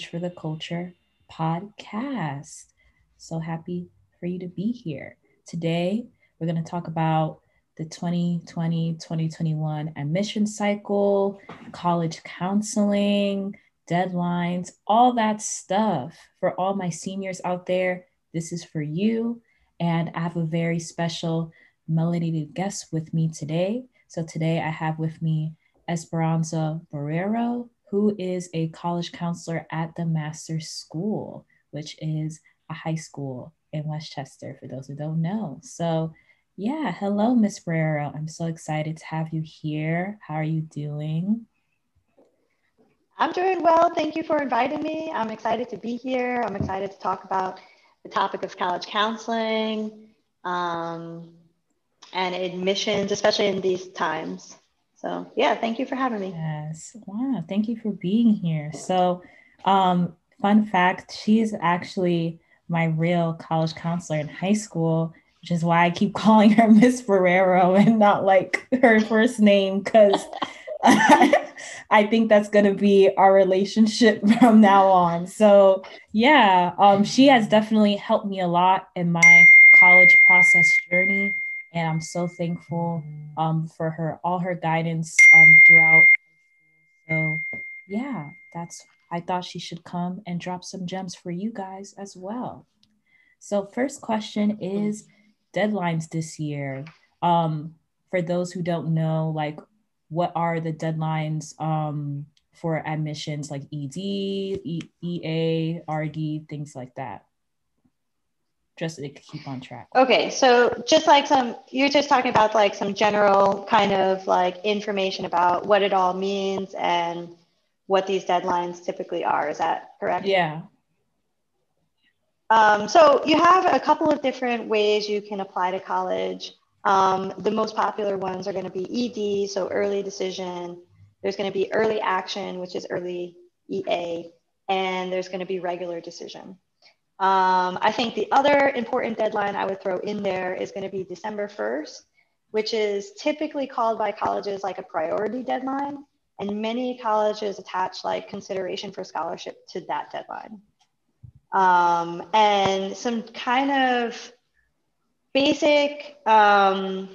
For the Culture podcast. So happy for you to be here. Today, we're going to talk about the 2020 2021 admission cycle, college counseling, deadlines, all that stuff. For all my seniors out there, this is for you. And I have a very special melanated guest with me today. So today I have with me Esperanza Barrero, who is a college counselor at the Master's School, which is a high school in Westchester, for those who don't know. So, yeah, hello, Miss Barrero. I'm so excited to have you here. How are you doing? I'm doing well. Thank you for inviting me. I'm excited to be here. I'm excited to talk about the topic of college counseling um, and admissions, especially in these times. So yeah, thank you for having me. Yes. Wow. Thank you for being here. So um, fun fact, she's actually my real college counselor in high school, which is why I keep calling her Miss Ferrero and not like her first name because I think that's going to be our relationship from now on. So, yeah, um, she has definitely helped me a lot in my college process journey and I'm so thankful um, for her all her guidance um, throughout. So yeah, that's I thought she should come and drop some gems for you guys as well. So first question is deadlines this year. Um, for those who don't know, like what are the deadlines um, for admissions like ED, e- EA, RD, things like that? Just could keep on track. Okay, so just like some, you're just talking about like some general kind of like information about what it all means and what these deadlines typically are. Is that correct? Yeah. Um, so you have a couple of different ways you can apply to college. Um, the most popular ones are going to be ED, so early decision. There's going to be early action, which is early EA, and there's going to be regular decision. Um, I think the other important deadline I would throw in there is going to be December 1st, which is typically called by colleges like a priority deadline. And many colleges attach like consideration for scholarship to that deadline. Um, and some kind of basic, um,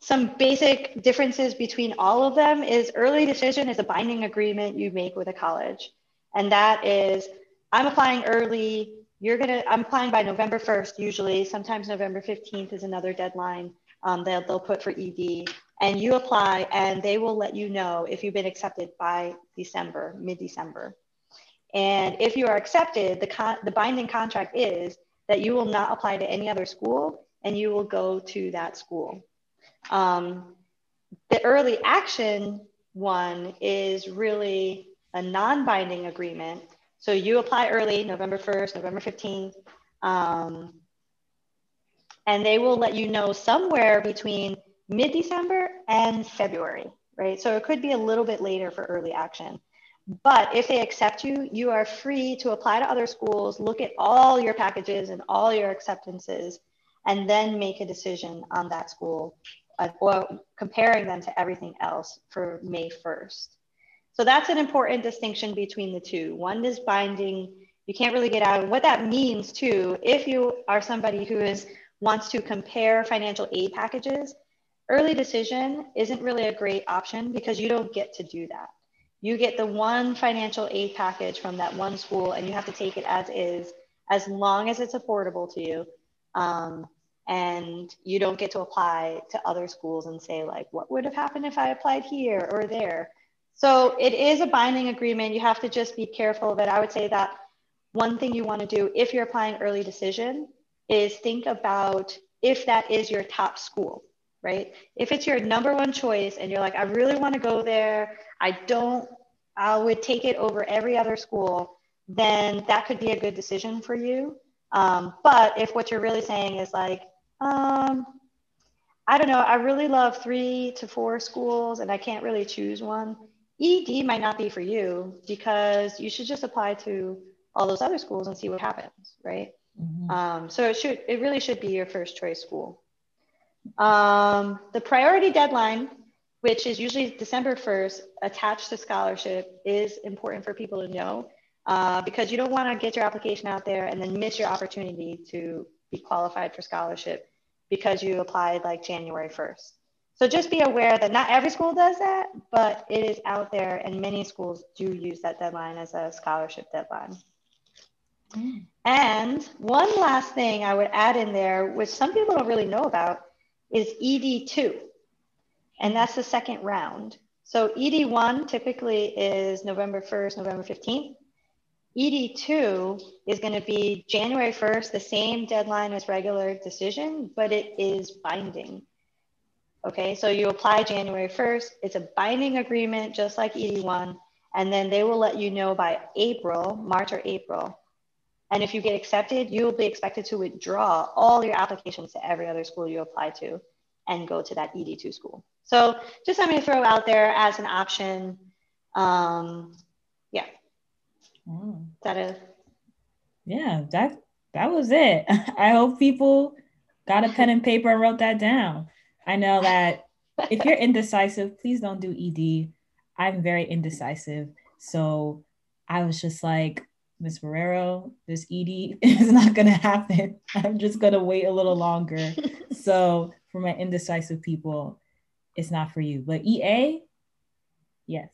some basic differences between all of them is early decision is a binding agreement you make with a college. And that is I'm applying early. You're gonna, I'm applying by November 1st, usually. Sometimes November 15th is another deadline um, that they'll put for ED. And you apply and they will let you know if you've been accepted by December, mid-December. And if you are accepted, the, con- the binding contract is that you will not apply to any other school and you will go to that school. Um, the early action one is really a non-binding agreement so you apply early, November 1st, November 15th, um, and they will let you know somewhere between mid December and February, right? So it could be a little bit later for early action. But if they accept you, you are free to apply to other schools, look at all your packages and all your acceptances, and then make a decision on that school uh, or comparing them to everything else for May 1st. So that's an important distinction between the two. One is binding. You can't really get out. Of what that means too, if you are somebody who is wants to compare financial aid packages, early decision isn't really a great option because you don't get to do that. You get the one financial aid package from that one school and you have to take it as is, as long as it's affordable to you. Um, and you don't get to apply to other schools and say like, what would have happened if I applied here or there? So it is a binding agreement. You have to just be careful it. I would say that one thing you want to do if you're applying early decision is think about if that is your top school, right? If it's your number one choice and you're like, I really want to go there, I don't, I would take it over every other school, then that could be a good decision for you. Um, but if what you're really saying is like, um, I don't know, I really love three to four schools and I can't really choose one, ED might not be for you because you should just apply to all those other schools and see what happens, right? Mm-hmm. Um, so it should, it really should be your first choice school. Um, the priority deadline which is usually December 1st, attached to scholarship, is important for people to know uh, because you don't want to get your application out there and then miss your opportunity to be qualified for scholarship because you applied like January 1st. So just be aware that not every school does that, but it is out there, and many schools do use that deadline as a scholarship deadline. Mm. And one last thing I would add in there, which some people don't really know about, is ED2, and that's the second round. So ED1 typically is November 1st, November 15th. ED2 is going to be January 1st, the same deadline as regular decision, but it is binding. Okay, so you apply January 1st, it's a binding agreement just like ED1, and then they will let you know by April, March or April. And if you get accepted, you will be expected to withdraw all your applications to every other school you apply to and go to that ED2 school. So just something to throw out there as an option. Um, yeah. Mm. Is that a yeah, that that was it. I hope people got a pen and paper and wrote that down. I know that if you're indecisive, please don't do ED. I'm very indecisive. So I was just like, Miss Marrero, this ED is not going to happen. I'm just going to wait a little longer. so for my indecisive people, it's not for you. But EA, yes,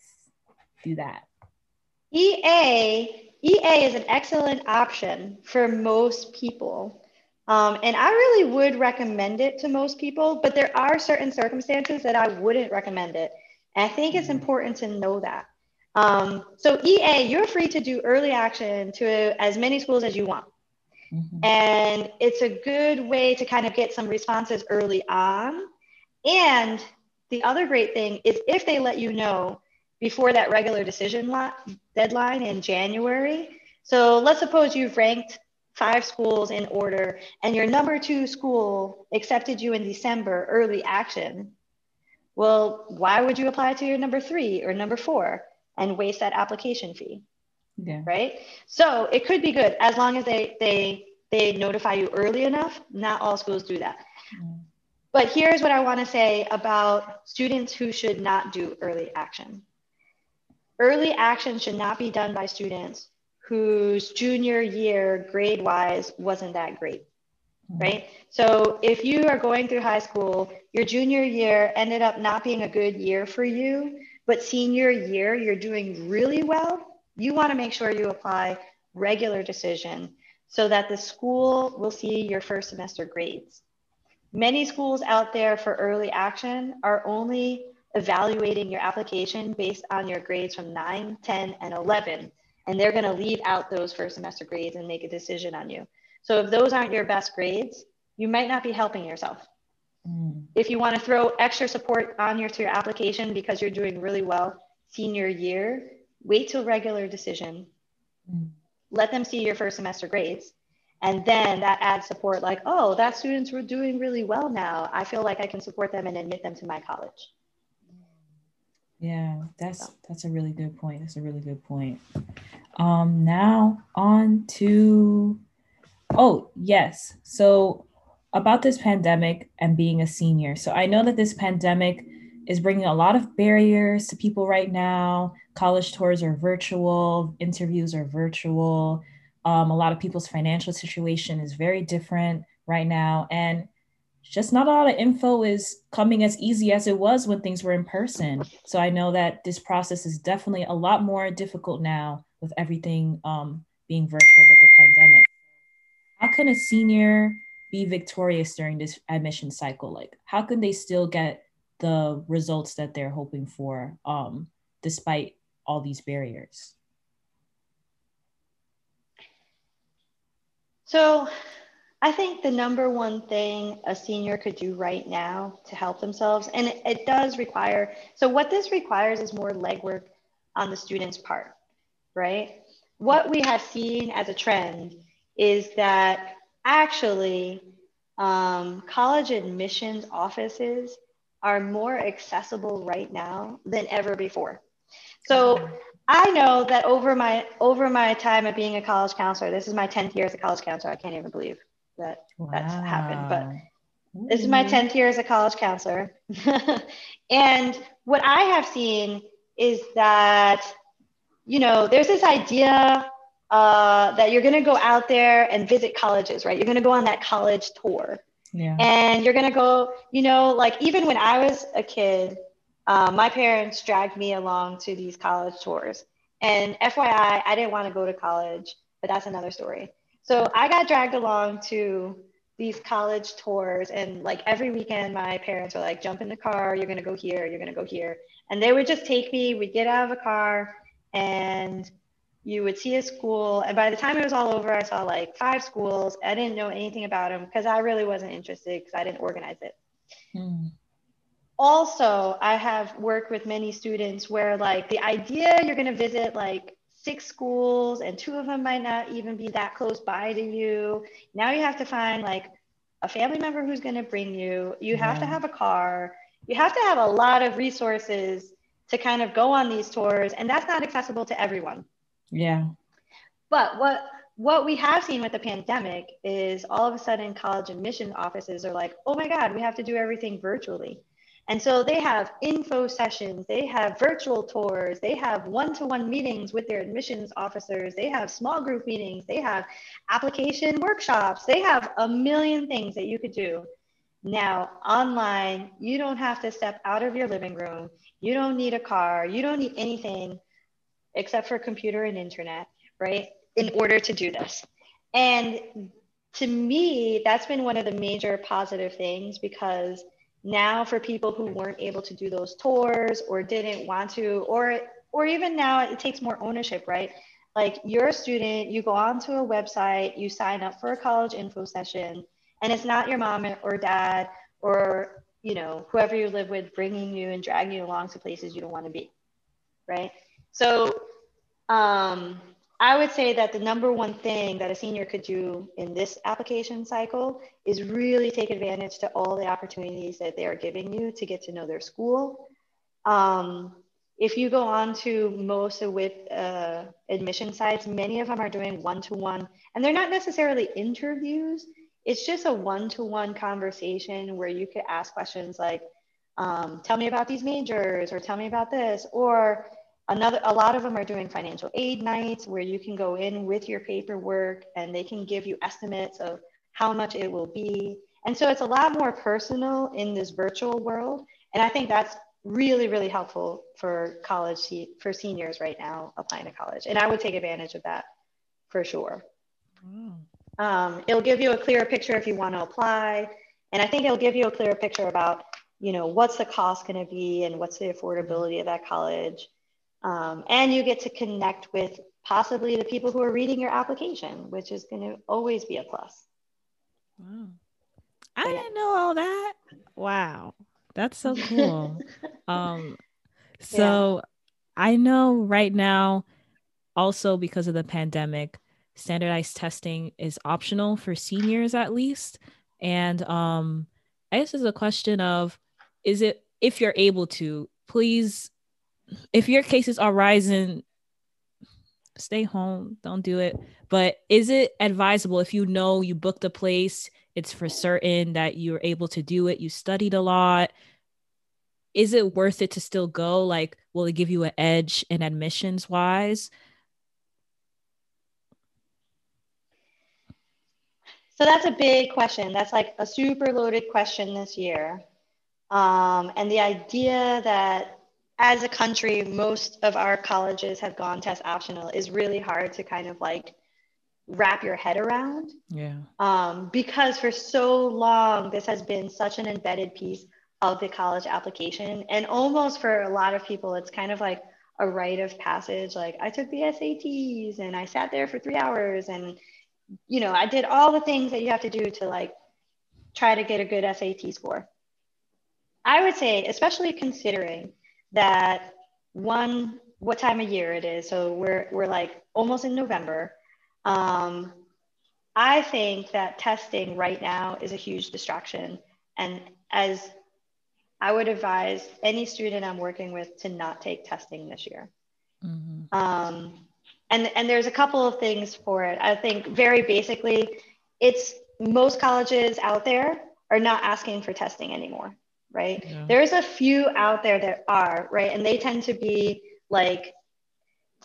do that. EA, EA is an excellent option for most people. Um, and I really would recommend it to most people, but there are certain circumstances that I wouldn't recommend it. And I think it's important to know that. Um, so EA, you're free to do early action to as many schools as you want. Mm-hmm. And it's a good way to kind of get some responses early on. And the other great thing is if they let you know before that regular decision deadline in January. So let's suppose you've ranked five schools in order, and your number two school accepted you in December, early action. Well, why would you apply to your number three or number four and waste that application fee? Yeah. Right. So it could be good as long as they they they notify you early enough. Not all schools do that. Mm. But here's what I want to say about students who should not do early action. Early action should not be done by students whose junior year grade wise wasn't that great mm-hmm. right? So if you are going through high school your junior year ended up not being a good year for you but senior year you're doing really well you want to make sure you apply regular decision so that the school will see your first semester grades. Many schools out there for early action are only evaluating your application based on your grades from 9 10 and 11 and they're going to leave out those first semester grades and make a decision on you. So if those aren't your best grades, you might not be helping yourself. Mm. If you want to throw extra support on your to your application because you're doing really well senior year, wait till regular decision. Mm. Let them see your first semester grades. And then that adds support like, oh, that students were doing really well now. I feel like I can support them and admit them to my college. Yeah, that's that's a really good point. That's a really good point. Um, now on to oh yes. So about this pandemic and being a senior. So I know that this pandemic is bringing a lot of barriers to people right now. College tours are virtual, interviews are virtual. Um, a lot of people's financial situation is very different right now, and just not a lot of info is coming as easy as it was when things were in person. So I know that this process is definitely a lot more difficult now with everything um, being virtual with the pandemic. How can a senior be victorious during this admission cycle? Like, how can they still get the results that they're hoping for um, despite all these barriers? So, I think the number one thing a senior could do right now to help themselves, and it, it does require, so what this requires is more legwork on the student's part, right? What we have seen as a trend is that actually um, college admissions offices are more accessible right now than ever before. So I know that over my over my time of being a college counselor, this is my 10th year as a college counselor. I can't even believe that wow. that's happened. But Ooh. This is my 10th year as a college counselor. and what I have seen is that, you know, there's this idea uh, that you're going to go out there and visit colleges, right? You're going to go on that college tour. Yeah. And you're going to go, you know, like even when I was a kid, uh, my parents dragged me along to these college tours. And FYI, I didn't want to go to college, but that's another story. So I got dragged along to these college tours and like every weekend my parents were like jump in the car. You're going to go here. You're going to go here. And they would just take me. We'd get out of the car and you would see a school. And by the time it was all over i saw like five schools. I didn't know anything about them because i really wasn't interested because i didn't organize it. Mm. also i have worked with many students where like the idea you're going to visit like six schools and two of them might not even be that close by to you. Now you have to find like a family member who's going to bring you. You have to have a car. You have to have a lot of resources to kind of go on these tours and that's not accessible to everyone. Yeah. But what what we have seen with the pandemic is all of a sudden college admission offices are like, "Oh my god, we have to do everything virtually." And so they have info sessions, they have virtual tours, they have one to one meetings with their admissions officers, they have small group meetings, they have application workshops, they have a million things that you could do. Now, online, you don't have to step out of your living room, you don't need a car, you don't need anything except for computer and internet, right? In order to do this. And to me, that's been one of the major positive things because now for people who weren't able to do those tours or didn't want to or or even now it takes more ownership right? Like you're a student you go onto a website you sign up for a college info session and it's not your mom or dad or you know whoever you live with bringing you and dragging you along to places you don't want to be right? So um, I would say that the number one thing that a senior could do in this application cycle is really take advantage to all the opportunities that they are giving you to get to know their school. Um, if you go on to most of with uh, admission sites, many of them are doing one-to-one, and they're not necessarily interviews. It's just a one-to-one conversation where you could ask questions like, um, "Tell me about these majors," or "Tell me about this," or Another, a lot of them are doing financial aid nights where you can go in with your paperwork and they can give you estimates of how much it will be. And so it's a lot more personal in this virtual world. And I think that's really, really helpful for college, for seniors right now applying to college. And I would take advantage of that for sure. Um, it'll give you a clearer picture if you want to apply. And I think it'll give you a clearer picture about, you know, what's the cost going to be and what's the affordability of that college. Um, and you get to connect with possibly the people who are reading your application, which is going to always be a plus. Wow. I yeah. didn't know all that. Wow. That's so cool. um, so yeah. I know right now, also because of the pandemic, standardized testing is optional for seniors at least. And um, I guess it's a question of is it if you're able to, please if your cases are rising, stay home. Don't do it. But is it advisable if you know you booked a place, it's for certain that you're able to do it, you studied a lot? Is it worth it to still go? Like, will it give you an edge in admissions wise? So that's a big question. That's like a super loaded question this year. Um, and the idea that as a country, most of our colleges have gone test optional is really hard to kind of like wrap your head around. Yeah. Um, because for so long, this has been such an embedded piece of the college application. And almost for a lot of people, it's kind of like a rite of passage. Like I took the SATs and I sat there for three hours and, you know, I did all the things that you have to do to like try to get a good SAT score. I would say, especially considering that one what time of year it is. So we're we're like almost in November. Um, I think that testing right now is a huge distraction, and as I would advise any student I'm working with to not take testing this year. Mm-hmm. Um, and and there's a couple of things for it. I think very basically, it's most colleges out there are not asking for testing anymore, right? Yeah. There's a few out there that are, right? And they tend to be like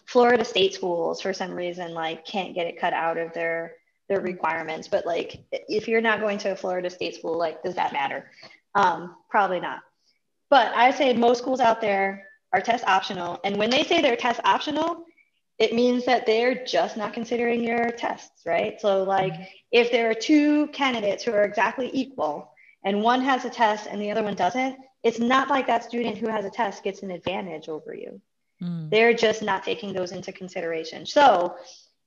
Florida state schools for some reason, like can't get it cut out of their their requirements. But like if you're not going to a Florida state school, like does that matter? Um, probably not. But I say most schools out there are test optional. And when they say they're test optional, it means that they're just not considering your tests, right? So, like, mm-hmm. if there are two candidates who are exactly equal and one has a test and the other one doesn't, it's not like that student who has a test gets an advantage over you. Mm. They're just not taking those into consideration. So,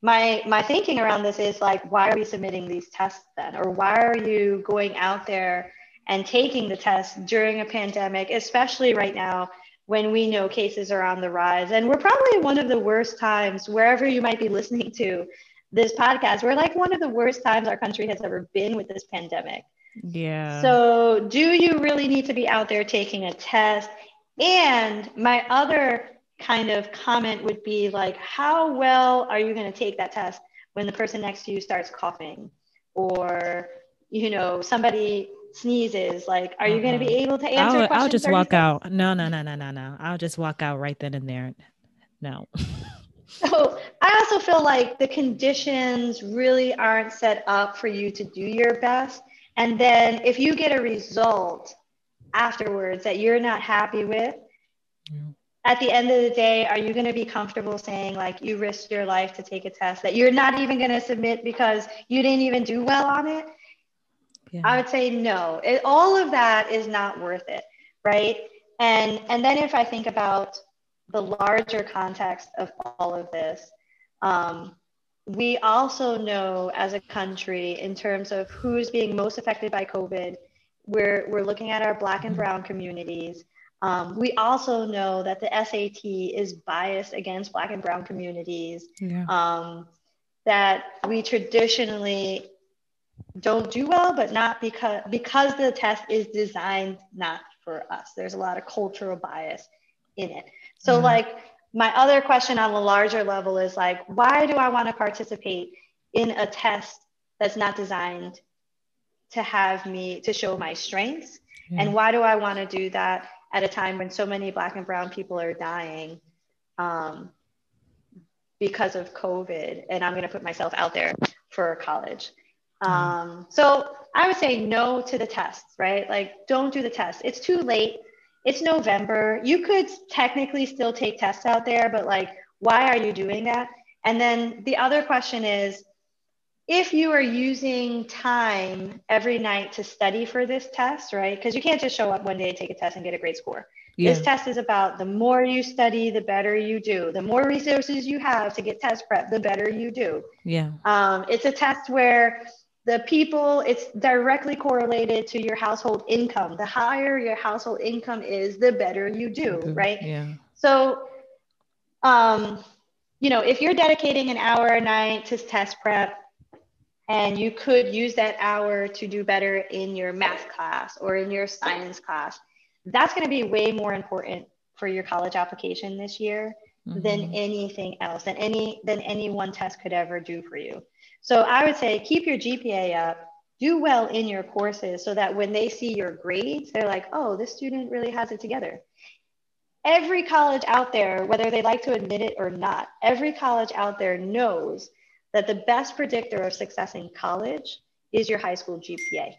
my my thinking around this is like, why are we submitting these tests then, or why are you going out there and taking the test during a pandemic, especially right now when we know cases are on the rise. And we're probably one of the worst times, wherever you might be listening to this podcast, we're like one of the worst times our country has ever been with this pandemic. Yeah. So, do you really need to be out there taking a test? And my other kind of comment would be like, how well are you going to take that test when the person next to you starts coughing? Or, you know, somebody sneezes like are you going to be mm-hmm. able to answer i'll, I'll just walk out. No no no no no no. I'll just walk out right then and there. No. So oh, i also feel like the conditions really aren't set up for you to do your best and then if you get a result afterwards that you're not happy with yeah. at the end of the day are you going to be comfortable saying like you risked your life to take a test that you're not even going to submit because you didn't even do well on it yeah. I would say no. It, all of that is not worth it, right? And and then if I think about the larger context of all of this, um, we also know as a country in terms of who's being most affected by COVID. We're we're looking at our Black and. Brown communities. Um, we also know that the SAT is biased against Black and Brown communities. Yeah. Um, that we traditionally don't do well, but not because because the test is designed not for us. There's a lot of cultural bias in it. So mm-hmm. like my other question on the larger level is like, why do I want to participate in a test that's not designed to have me to show my strengths? Mm-hmm. And why do I want to do that at a time when so many Black and Brown people are dying um, because of COVID? And I'm going to put myself out there for college. Mm-hmm. Um, so I would say no to the tests, right? Like, don't do the test. It's too late. It's November. You could technically still take tests out there, but like, why are you doing that? And then the other question is if you are using time every night to study for this test, right? Because you can't just show up one day, take a test, and get a great score. Yeah. This test is about the more you study, the better you do. The more resources you have to get test prep, the better you do. Yeah. Um, it's a test where the people it's directly correlated to your household income. The higher your household income is the better you do right? yeah. So um you know if you're dedicating an hour a night to test prep and you could use that hour to do better in your math class or in your science class that's going to be way more important for your college application this year mm-hmm. than anything else than any than any one test could ever do for you so I would say keep your GPA up, do well in your courses so that when they see your grades, they're like, oh, this student really has it together. Every college out there, whether they like to admit it or not, every college out there knows that the best predictor of success in college is your high school GPA.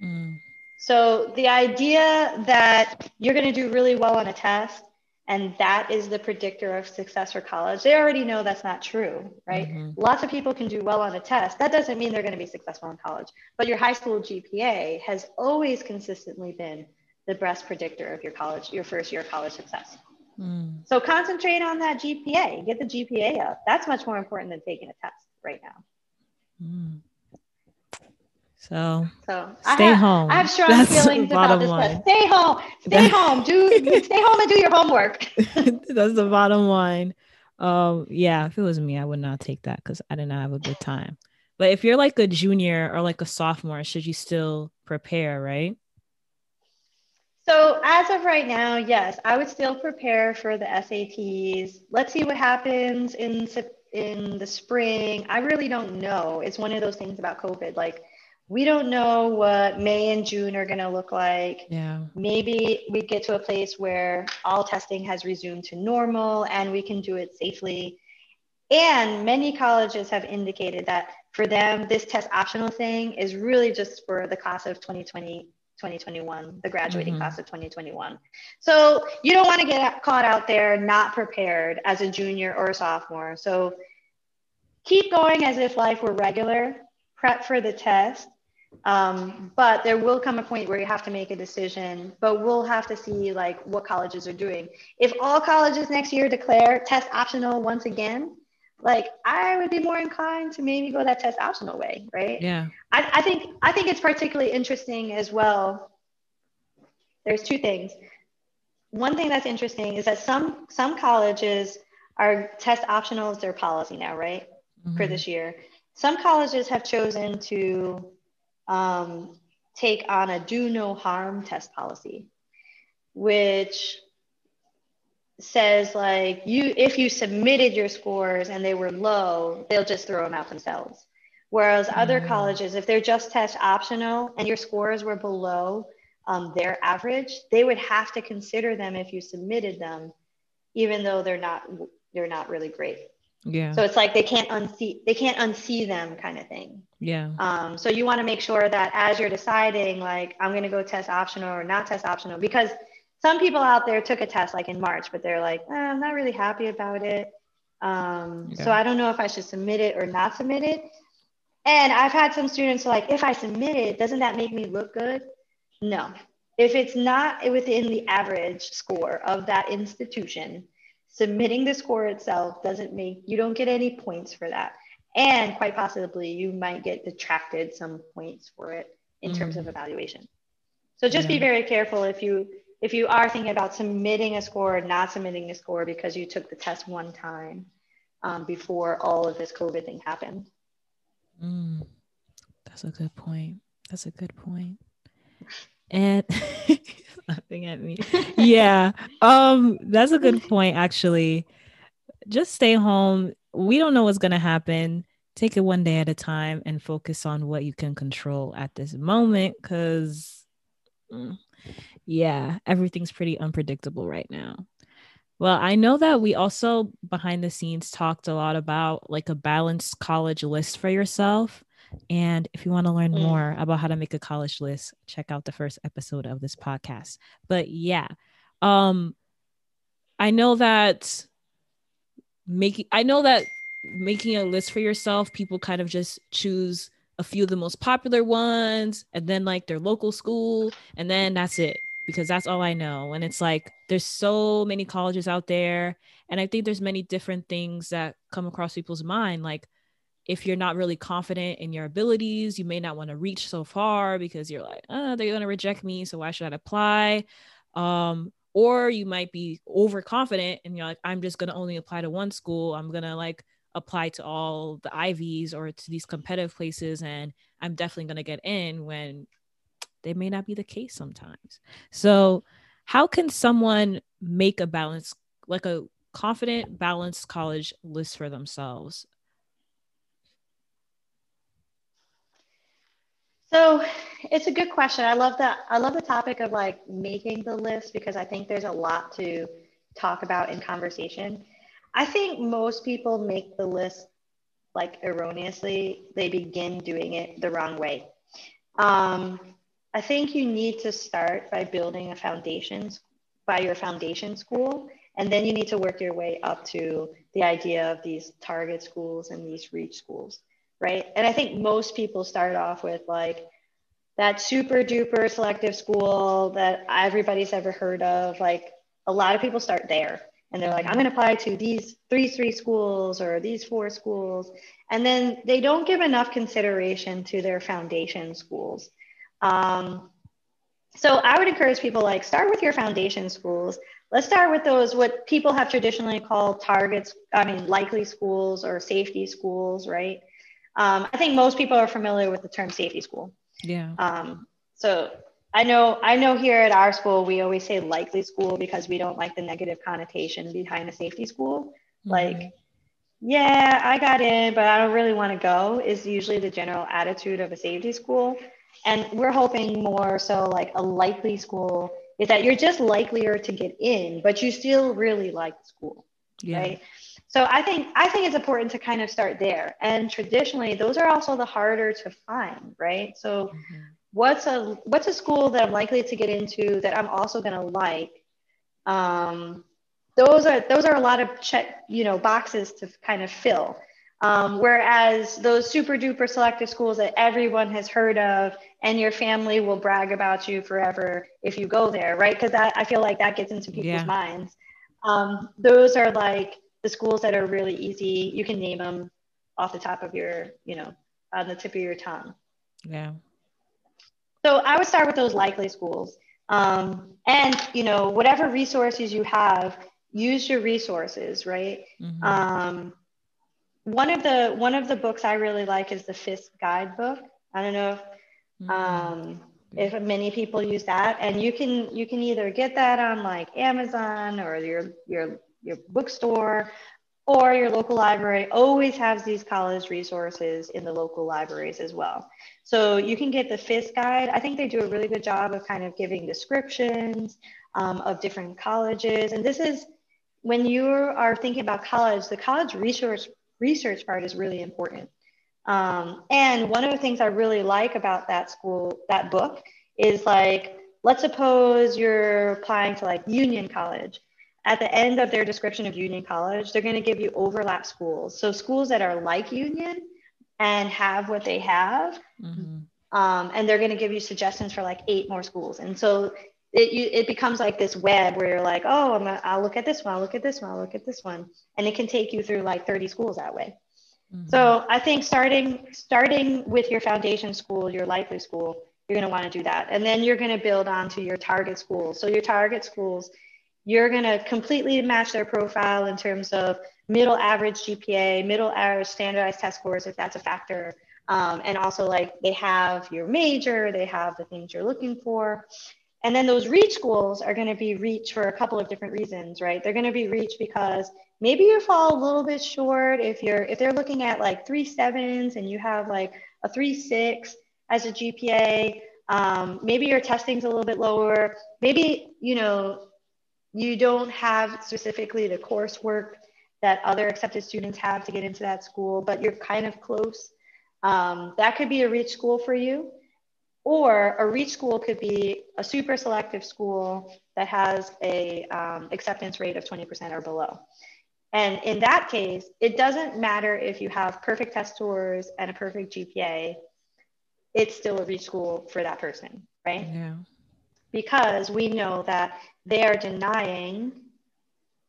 Mm. So the idea that you're going to do really well on a test and that is the predictor of success for college. They already know that's not true right? Mm-hmm. lots of people can do well on a test. That doesn't mean they're going to be successful in college. But your high school gpa has always consistently been the best predictor of your college your first year of college success. Mm. so concentrate on that gpa get the gpa up. That's much more important than taking a test right now. Mm. So, so stay have, home. I have strong That's feelings about this. Line. Stay home. Stay home. Do stay home and do your homework. That's the bottom line. Um, yeah, if it was me, I would not take that because I did not have a good time. But if you're like a junior or like a sophomore, should you still prepare, right? So as of right now, yes, I would still prepare for the SATs. Let's see what happens in in the spring. I really don't know. It's one of those things about COVID. Like we don't know what May and June are going to look like. Yeah. Maybe we get to a place where all testing has resumed to normal and we can do it safely. And many colleges have indicated that for them, this test optional thing is really just for the class of 2020, 2021, the graduating mm-hmm. class of 2021. So you don't want to get caught out there not prepared as a junior or a sophomore. So keep going as if life were regular, prep for the test, um, but there will come a point where you have to make a decision, but we'll have to see like what colleges are doing. If all colleges next year declare test optional once again, like I would be more inclined to maybe go that test optional way, right? Yeah. I, I think I think it's particularly interesting as well. There's two things. One thing that's interesting is that some some colleges are test optional is their policy now, right? Mm-hmm. For this year. Some colleges have chosen to um, take on a do no harm test policy, which says like you if you submitted your scores and they were low, they'll just throw them out themselves. Whereas mm. other colleges, if they're just test optional and your scores were below um, their average, they would have to consider them if you submitted them, even though they're not they're not really great. Yeah. So it's like they can't unsee they can't unsee them kind of thing. Yeah. Um, so you want to make sure that as you're deciding, like I'm gonna go test optional or not test optional, because some people out there took a test like in March, but they're like, eh, I'm not really happy about it. Um, yeah. So I don't know if I should submit it or not submit it. And I've had some students like, if I submit it, doesn't that make me look good? No. If it's not within the average score of that institution, submitting the score itself doesn't make you don't get any points for that. And quite possibly you might get detracted some points for it in mm terms of evaluation. So just yeah. be very careful if you if you are thinking about submitting a score or not submitting a score because you took the test one time um, before all of this covid thing happened. Mm, that's a good point. That's a good point and laughing at me. yeah. Um, that's a good point, actually. Just stay home. We don't know what's gonna happen. Take it one day at a time and focus on what you can control at this moment because mm, yeah, everything's pretty unpredictable right now. Well, I know that we also behind the scenes talked a lot about like a balanced college list for yourself. And if you want to learn mm. more about how to make a college list, check out the first episode of this podcast. But yeah, um, I know that making I know that making a list for yourself, people kind of just choose a few of the most popular ones and then like their local school, and then that's it because that's all I know. And it's like there's so many colleges out there, and I think there's many different things that come across people's mind, like if you're not really confident in your abilities, you may not want to reach so far because you're like, oh, they're going to reject me. So why should I apply? Um, or you might be overconfident and you're like, I'm just going to only apply to one school. I'm going to like apply to all the Ivies or to these competitive places. And I'm definitely going to get in when they may not be the case sometimes. So, how can someone make a balance, like a confident, balanced college list for themselves? So it's a good question. I love that. I love the topic of like making the list because I think there's a lot to talk about in conversation. I think most people make the list like erroneously. They begin doing it the wrong way. Um, I think you need to start by building a foundation by your foundation school, and then you need to work your way up to the idea of these target schools and these reach schools right? And I think most people start off with like that super duper selective school that everybody's ever heard of. Like a lot of people start there and they're like, I'm going to apply to these three, three schools or these four schools. And then they don't give enough consideration to their foundation schools. Um, so I would encourage people like start with your foundation schools. Let's start with those what people have traditionally called targets, I mean likely schools or safety schools, right? Um, I think most people are familiar with the term safety school. Yeah. Um, so I know I know here at our school we always say likely school because we don't like the negative connotation behind a safety school. Mm-hmm. Like yeah, I got in, but I don't really want to go is usually the general attitude of a safety school. And we're hoping more so like a likely school is that you're just likelier to get in, but you still really like school. Yeah. Right. So I think I think it's important to kind of start there. And traditionally, those are also the harder to find, right? So mm-hmm. what's a what's a school that I'm likely to get into that I'm also gonna like? Um, those are those are a lot of check, you know, boxes to kind of fill. Um, whereas those super duper selective schools that everyone has heard of and your family will brag about you forever if you go there, right? Because I feel like that gets into people's yeah. minds. Um, those are like the schools that are really easy. You can name them off the top of your, you know, on the tip of your tongue. Yeah. So I would start with those likely schools. Um, and, you know, whatever resources you have, use your resources, right? Mm-hmm. Um, one of the one of the books I really like is the Fiske Guidebook. I don't know if mm-hmm. um, if many people use that, and you can you can either get that on like Amazon or your your your bookstore or your local library always has these college resources in the local libraries as well. So you can get the Fiske guide. I think they do a really good job of kind of giving descriptions um, of different colleges. And this is when you are thinking about college, the college resource research part is really important. Um, and one of the things I really like about that school, that book, is like, let's suppose you're applying to like Union College. At the end of their description of Union College, they're going to give you overlap schools. So schools that are like Union and have what they have. Mm-hmm. Um, and they're going to give you suggestions for like eight more schools. And so it, you, it becomes like this web where you're like, oh, I'm I'll look at this one, I'll look at this one, I'll look at this one. And it can take you through like 30 schools that way. Mm-hmm. So I think starting starting with your foundation school, your likely school, you're going to want to do that. And then you're going to build onto your target schools. So your target schools, you're going to completely match their profile in terms of middle average GPA, middle average standardized test scores, if that's a factor. Um, and also like they have your major, they have the things you're looking for. And then those reach schools are going to be reach for a couple of different reasons, right? They're going to be reach because maybe you fall a little bit short if you're if they're looking at like three sevens and you have like a three six as a GPA. Um, maybe your testing's a little bit lower. Maybe you know you don't have specifically the coursework that other accepted students have to get into that school, but you're kind of close. Um, that could be a reach school for you. Or a reach school could be a super selective school that has a um, acceptance rate of 20% or below. And in that case, it doesn't matter if you have perfect test scores and a perfect GPA, it's still a reach school for that person, right? Yeah. Because we know that they are denying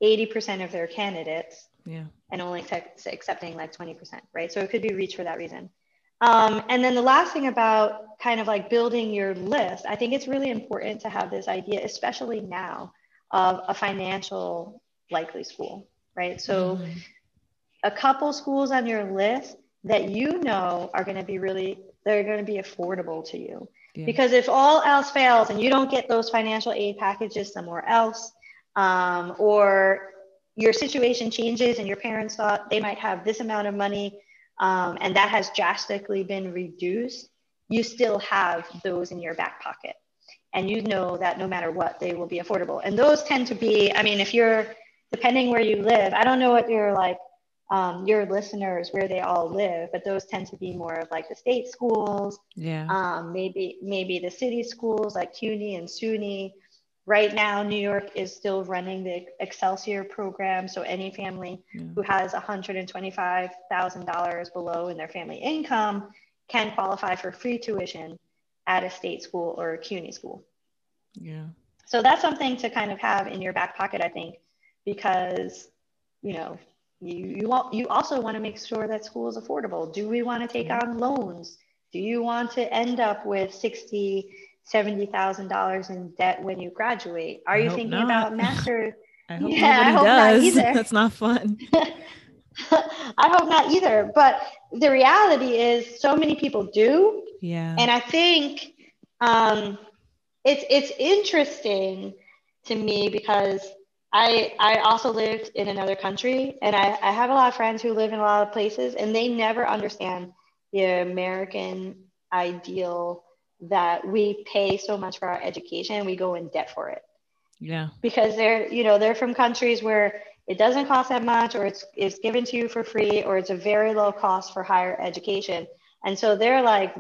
80% of their candidates yeah. and only accepting like 20%, right? So it could be reach for that reason. Um, and then the last thing about kind of like building your list, I think it's really important to have this idea, especially now, of a financial likely school, right? So mm-hmm. a couple schools on your list that you know are going to be really, they're going to be affordable to you. Yeah. Because if all else fails and you don't get those financial aid packages somewhere else, um, or your situation changes and your parents thought they might have this amount of money um, and that has drastically been reduced, you still have those in your back pocket. And you know that no matter what, they will be affordable. And those tend to be, I mean, if you're, depending where you live, I don't know what your like, um, your listeners, where they all live, but those tend to be more of like the state schools. Yeah. Um, maybe, maybe the city schools like CUNY and SUNY. Right now, New York is still running the Excelsior program. So any family yeah. who has $125,000 below in their family income can qualify for free tuition at a state school or a CUNY school. Yeah. So that's something to kind of have in your back pocket, I think, because you know you you want you also want to make sure that school is affordable. Do we want to take on loans? Do you want to end up with 60 $70,000 in debt when you graduate? Are you thinking not. about master? I hope yeah, I hope does. Not. That's not fun. I hope not either. But the reality is, so many people do. Yeah. And I think um, it's it's interesting to me because I I also lived in another country, and I, I have a lot of friends who live in a lot of places, and they never understand the American ideal that we pay so much for our education, we go in debt for it. Yeah. Because they're, you know, they're from countries where it doesn't cost that much, or it's it's given to you for free, or it's a very low cost for higher education. And so they're like,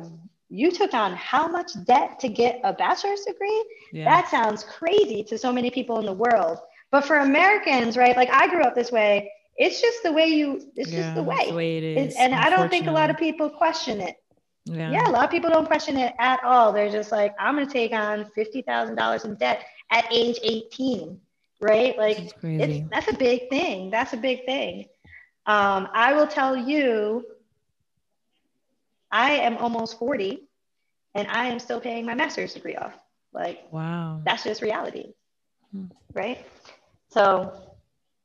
you took on how much debt to get a bachelor's degree? Yeah. That sounds crazy to so many people in the world. But for Americans, right? Like I grew up this way. It's just the way you. It's yeah, just the way. the way it is. and I don't think a lot of people question it. Yeah. yeah, a lot of people don't question it at all. They're just like, I'm going to take on fifty thousand dollars in debt at age 18, right? Like, it's, that's a big thing. That's a big thing. Um, I will tell you, I am almost 40, and I am still paying my master's degree off. Like, wow, that's just reality, hmm. right? So,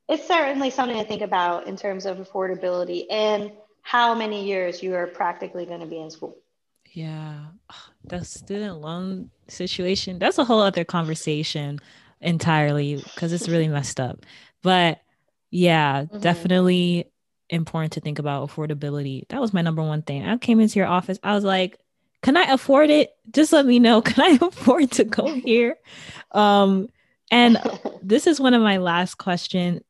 it's certainly something to think about in terms of affordability and how many years you are practically going to be in school. Yeah, the student loan situation, that's a whole other conversation entirely because it's really messed up. But yeah, mm-hmm. definitely important to think about affordability. That was my number one thing. I came into your office, I was like, can I afford it? Just let me know. Can I afford to go here? Um, and this is one of my last questions.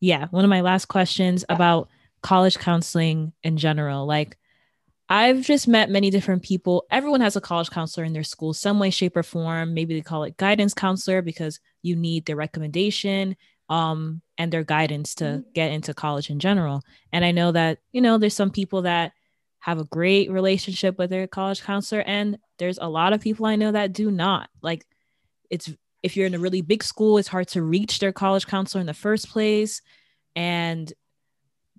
Yeah, one of my last questions about college counseling in general. Like, I've just met many different people. Everyone has a college counselor in their school, some way, shape, or form. Maybe they call it guidance counselor because you need their recommendation um, and their guidance to mm-hmm. get into college in general. And I know that, you know, there's some people that have a great relationship with their college counselor, and there's a lot of people I know that do not. Like, it's if you're in a really big school, it's hard to reach their college counselor in the first place. And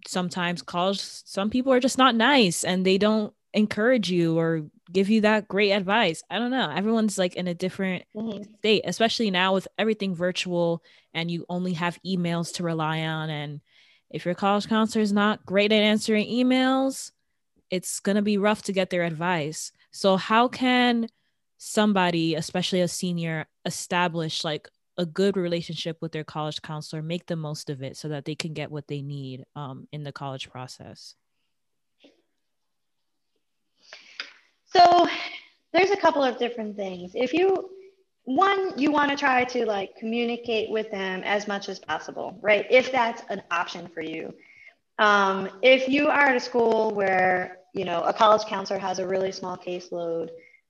sometimes college some people are just not nice and they don't encourage you or give you that great advice. I don't know. Everyone's like in a different mm-hmm. state, especially now with everything virtual and you only have emails to rely on. And if your college counselor is not great at answering emails, it's going to be rough to get their advice. So, how can somebody, especially a senior, establish like a good relationship with their college counselor, make the most of it so that they can get what they need um, in the college process? So there's a couple of different things. If you one, you want to try to like communicate with them as much as possible, right? If that's an option for you. Um, if you are at a school where you know a college counselor has a really small caseload,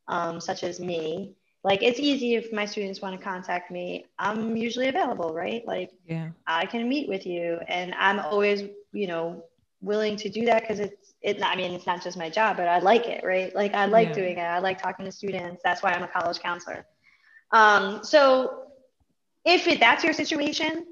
um, such as me, like it's easy if my students want to contact me. I'm usually available right? Like yeah. I can meet with you and i'm always you know willing to do that because it's it i mean it's not just my job but i like it right? Like i like yeah. doing it. I like talking to students. That's why i'm a college counselor. Um, so if it, that's your situation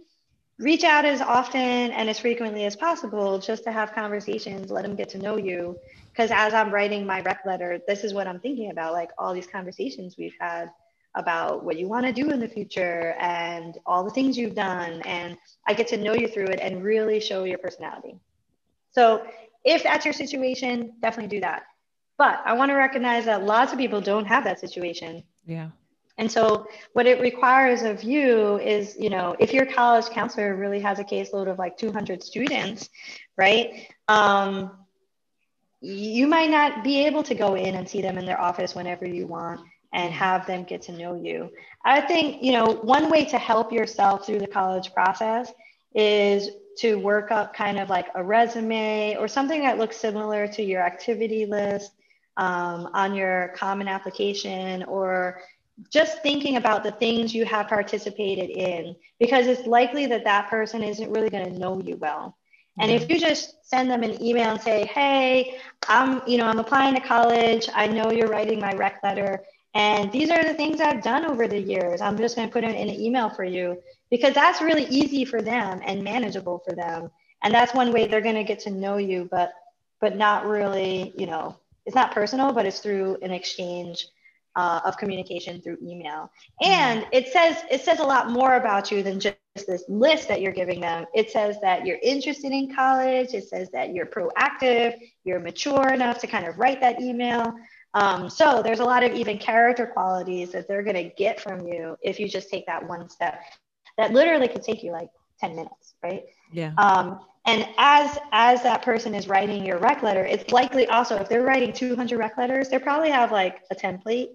reach out as often and as frequently as possible just to have conversations let them get to know you because as I'm writing my rec letter, this is what I'm thinking about like all these conversations we've had about what you want to do in the future and all the things you've done. And I get to know you through it and really show your personality. So if that's your situation, definitely do that. But I want to recognize that lots of people don't have that situation. Yeah. And so what it requires of you is, you know, if your college counselor really has a caseload of like 200 students, right? Um, you might not be able to go in and see them in their office whenever you want and have them get to know you. I think, you know, one way to help yourself through the college process is to work up kind of like a resume or something that looks similar to your activity list um, on your common application or just thinking about the things you have participated in because it's likely that that person isn't really going to know you well and if you just send them an email and say, hey, I'm, you know, I'm applying to college. I know you're writing my rec letter. And these are the things I've done over the years. I'm just going to put it in an email for you because that's really easy for them and manageable for them. And that's one way they're going to get to know you, but but not really, you know, it's not personal, but it's through an exchange uh, of communication through email. And it says it says a lot more about you than just this list that you're giving them. It says that you're interested in college. It says that you're proactive. You're mature enough to kind of write that email. Um, so there's a lot of even character qualities that they're going to get from you if you just take that one step. that literally could take you like 10 minutes, right? Yeah. Um, and as as that person is writing your rec letter, it's likely also if they're writing 200 rec letters, they probably have like a template,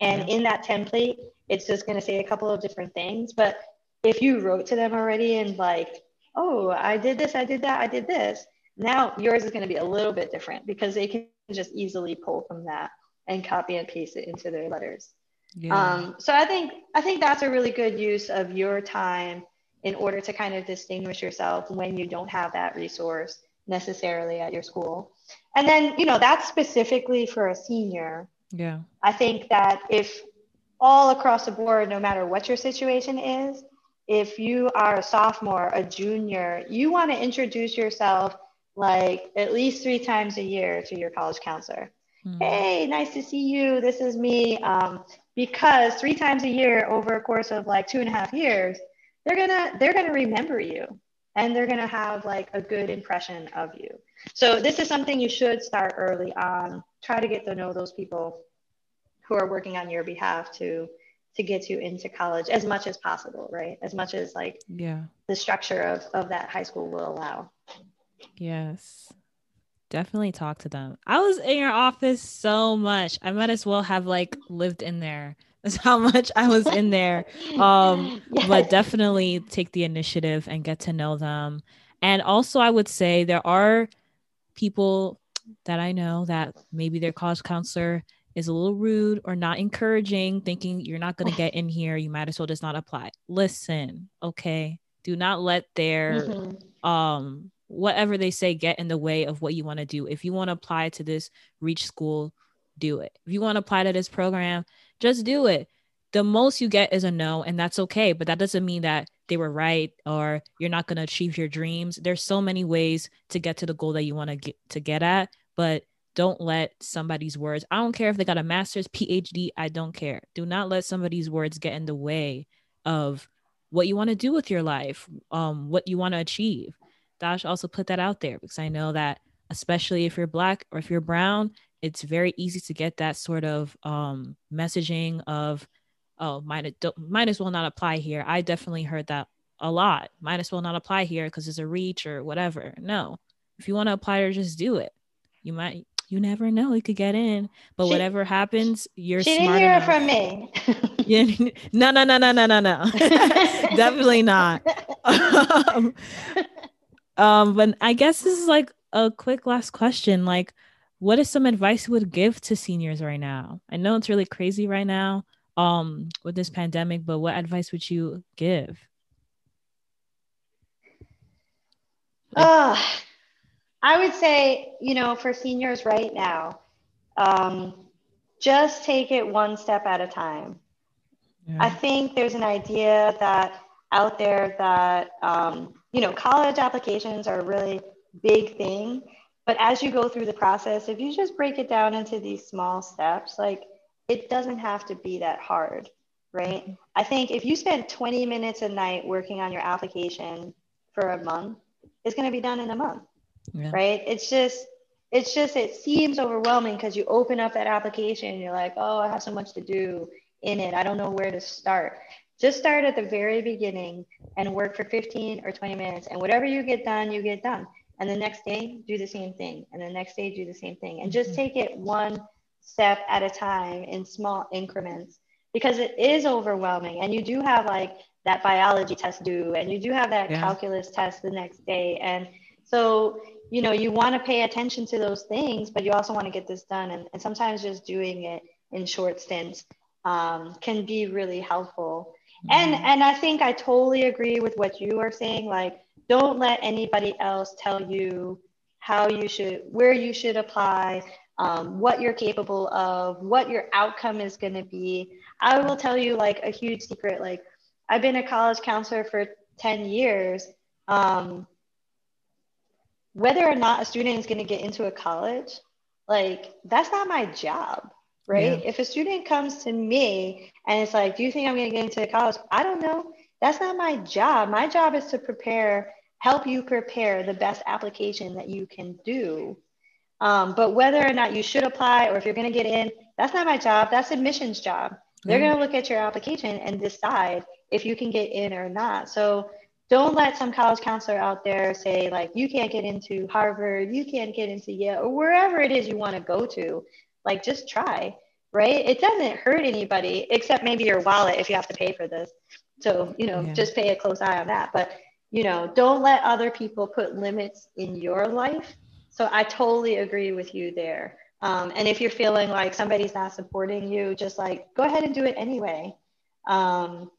and in that template, it's just going to say a couple of different things. But if you wrote to them already and like, oh, I did this, I did that, I did this, now yours is going to be a little bit different because they can just easily pull from that and copy and paste it into their letters. Yeah. Um, so I think I think that's a really good use of your time in order to kind of distinguish yourself when you don't have that resource necessarily at your school. And then, you know, that's specifically for a senior. Yeah. I think that if all across the board, no matter what your situation is, if you are a sophomore, a junior, you want to introduce yourself like at least three times a year to your college counselor. Mm-hmm. Hey, nice to see you. This is me. Um, because three times a year over a course of like two and a half years, they're gonna they're gonna remember you and they're gonna have like a good impression of you. So this is something you should start early on. Try to get to know those people who are working on your behalf to to get you into college as much as possible, right? As much as like yeah the structure of, of that high school will allow. Yes. Definitely talk to them. I was in your office so much. I might as well have like lived in there. That's how much I was in there. Um, yes. but definitely take the initiative and get to know them. And also I would say there are people that I know that maybe their college counselor is a little rude or not encouraging, thinking you're not going to get in here, you might as well just not apply. Listen, okay? Do not let their mm-hmm. um whatever they say get in the way of what you want to do. If you want to apply to this reach school, do it. If you want to apply to this program, just do it. The most you get is a no, and that's okay. But that doesn't mean that they were right or you're not going to achieve your dreams. There's so many ways to get to the goal that you want to get to get at, but don't let somebody's words. I don't care if they got a master's, PhD, I don't care. Do not let somebody's words get in the way of what you want to do with your life, um, what you want to achieve. Dash also put that out there because I know that especially if you're black or if you're brown, it's very easy to get that sort of um, messaging of, oh, might might as well not apply here. I definitely heard that a lot. Might as well not apply here because it's a reach or whatever. No, if you want to apply or just do it. You might you never know you could get in but she, whatever happens you're she smart didn't hear it from me. Yeah, no no no no no no no. Definitely not. Um, um but i guess this is like a quick last question like what is some advice you would give to seniors right now? I know it's really crazy right now um with this pandemic but what advice would you give? Uh, I would say, you know, for seniors right now, um, just take it one step at a time. Yeah. I think there's an idea that out there that, um, you know, college applications are a really big thing. But as you go through the process, if you just break it down into these small steps, like it doesn't have to be that hard, right? I think if you spend 20 minutes a night working on your application for a month, it's going to be done in a month yeah. right? It's just, it's just, it seems overwhelming because you open up that application and you're like, oh, I have so much to do in it. I don't know where to start. Just start at the very beginning and work for 15 or 20 minutes. And whatever you get done, you get done. And the next day, do the same thing. And the next day, do the same thing. And just mm-hmm. take it one step at a time in small increments because it is overwhelming. And you do have like that biology test due, and you do have that yeah. calculus test the next day. And so you know, you want to pay attention to those things, but you also want to get this done. And, and sometimes just doing it in short stints um, can be really helpful. Mm-hmm. And and I think I totally agree with what you are saying. Like, don't let anybody else tell you how you should, where you should apply, um, what you're capable of, what your outcome is going to be. I will tell you like a huge secret. Like, I've been a college counselor for 10 years. Um, whether or not a student is going to get into a college, like that's not my job, right? Yeah. If a student comes to me and it's like, do you think I'm going to get into college? I don't know. That's not my job. My job is to prepare, help you prepare the best application that you can do. Um, but whether or not you should apply or if you're going to get in, that's not my job. That's admissions job. They're going to look at your application and decide if you can get in or not. So don't let some college counselor out there say like you can't get into Harvard, you can't get into Yale, or wherever it is you want to go to. Like just try, right? It doesn't hurt anybody except maybe your wallet if you have to pay for this. So, you know, yeah. just pay a close eye on that. But, you know, don't let other people put limits in your life. So I totally agree with you there. Um, and if you're feeling like somebody's not supporting you, just like go ahead and do it anyway. Um,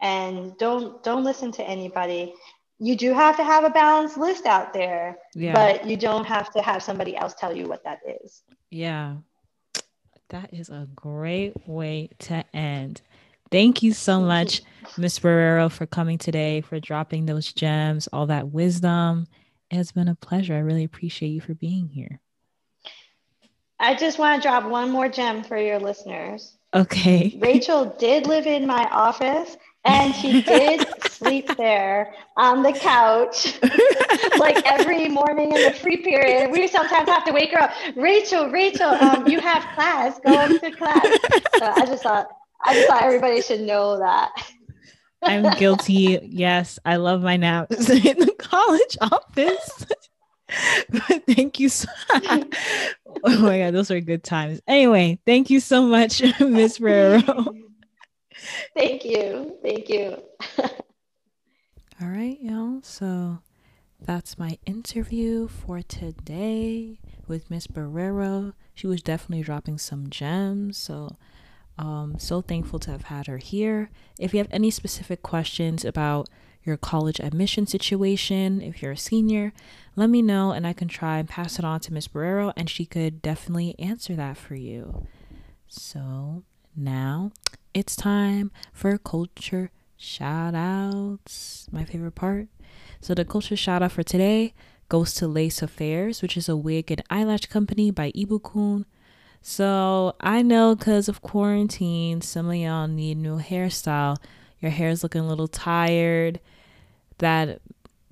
and don't don't listen to anybody. You do have to have a balanced list out there, yeah. but you don't have to have somebody else tell you what that is. Yeah. That is a great way to end. Thank you so much, Miss Barrero, for coming today, for dropping those gems, all that wisdom. It has been a pleasure. I really appreciate you for being here. I just want to drop one more gem for your listeners. Okay. Rachel did live in my office and she did sleep there on the couch like every morning in the free period. We sometimes have to wake her up. Rachel, Rachel, um, you have class. Go up to class. So I just thought I just thought everybody should know that. I'm guilty. Yes, I love my naps in the college office. but thank you so oh my god those are good times anyway thank you so much miss Barrero. thank you. Thank you. All right y'all. So that's my interview for today with miss barrero she was definitely dropping some gems so um so thankful to have had her here. If you have any specific questions about your college admission situation if you're a senior let me know and I can try and pass it on to Miss Barrero and she could definitely answer that for you. So now it's time for culture shout outs. My favorite part. So the culture shout out for today goes to Lace Affairs, which is a wig and eyelash company by Ibukun. So I know because of quarantine, some of y'all need new hairstyle. Your hair is looking a little tired. That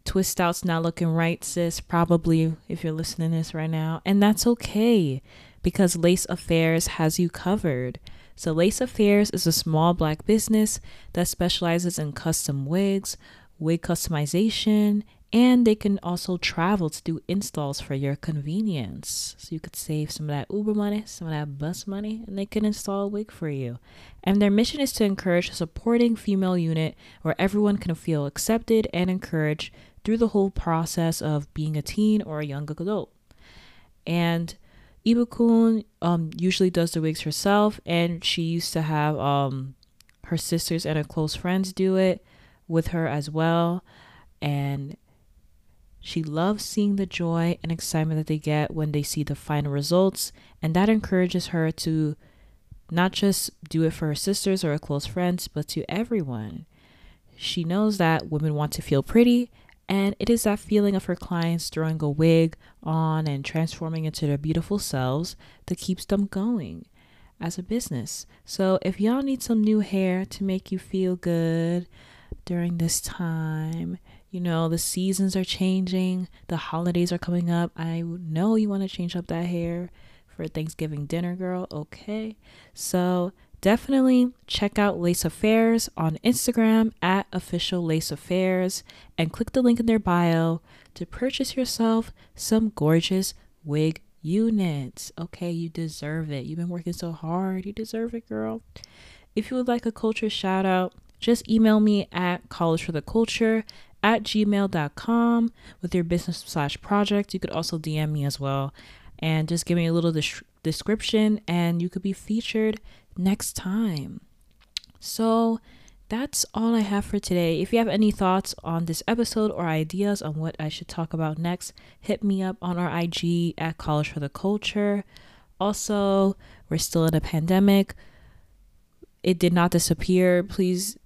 twist out's not looking right, sis, probably if you're listening to this right now. And that's okay because Lace Affairs has you covered. So, Lace Affairs is a small black business that specializes in custom wigs, wig customization, and they can also travel to do installs for your convenience. So you could save some of that Uber money, some of that bus money, and they can install a wig for you. And their mission is to encourage a supporting female unit where everyone can feel accepted and encouraged through the whole process of being a teen or a young adult. And Ibukun um, usually does the wigs herself, and she used to have um, her sisters and her close friends do it with her as well. And she loves seeing the joy and excitement that they get when they see the final results, and that encourages her to not just do it for her sisters or her close friends, but to everyone. She knows that women want to feel pretty, and it is that feeling of her clients throwing a wig on and transforming into their beautiful selves that keeps them going as a business. So if y'all need some new hair to make you feel good during this time, you know, the seasons are changing, the holidays are coming up. I know you want to change up that hair for Thanksgiving dinner, girl. Okay. So definitely check out Lace Affairs on Instagram at official Lace Affairs and click the link in their bio to purchase yourself some gorgeous wig units. Okay, you deserve it. You've been working so hard. You deserve it, girl. If you would like a culture shout out, just email me at college for the culture at gmail.com with your business slash project. You could also DM me as well and just give me a little des- description and you could be featured next time. So that's all I have for today. If you have any thoughts on this episode or ideas on what I should talk about next, hit me up on our IG at College for the Culture. Also, we're still in a pandemic. It did not disappear. Please,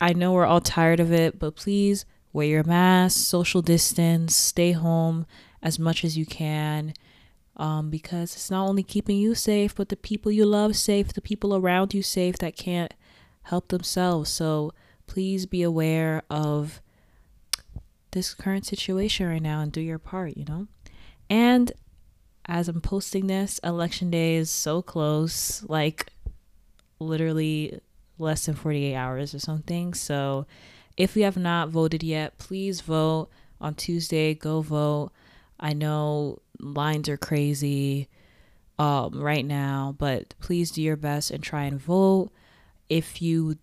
I know we're all tired of it, but please wear your mask, social distance, stay home as much as you can um, because it's not only keeping you safe, but the people you love safe, the people around you safe that can't help themselves. So please be aware of this current situation right now and do your part, you know? And as I'm posting this, election day is so close, like literally less than 48 hours or something. So if you have not voted yet, please vote on Tuesday. Go vote. I know lines are crazy um, right now, but please do your best and try and vote. If you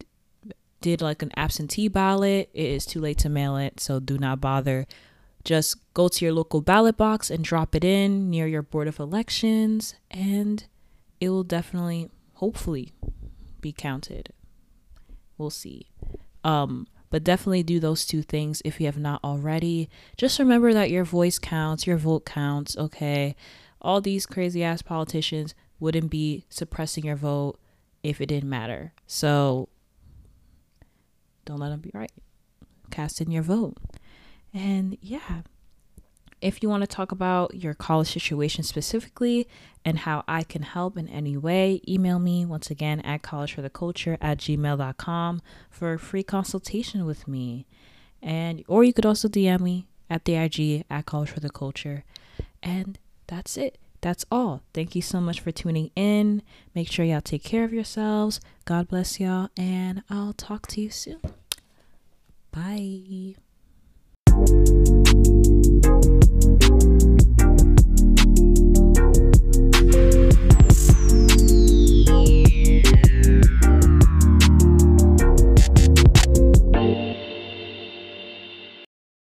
did like an absentee ballot, it is too late to mail it, so do not bother. Just go to your local ballot box and drop it in near your Board of Elections, and it will definitely, hopefully, be counted. We'll see. Um, but definitely do those two things if you have not already. Just remember that your voice counts, your vote counts, okay? All these crazy ass politicians wouldn't be suppressing your vote if it didn't matter. So don't let them be right. Cast in your vote. And yeah, if you want to talk about your college situation specifically and how I can help in any way, email me once again at collegefortheculture at gmail.com for a free consultation with me. And or you could also DM me at the IG at College for the Culture. And that's it. That's all. Thank you so much for tuning in. Make sure y'all take care of yourselves. God bless y'all, and I'll talk to you soon. Bye.